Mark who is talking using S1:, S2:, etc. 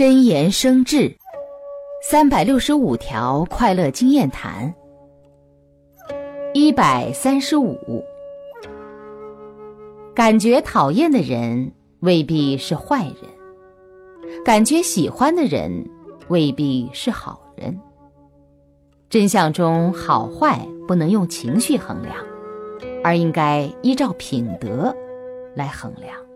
S1: 真言生智三百六十五条快乐经验谈一百三十五感觉讨厌的人未必是坏人感觉喜欢的人未必是好人真相中好坏不能用情绪衡量而应该依照品德来衡量。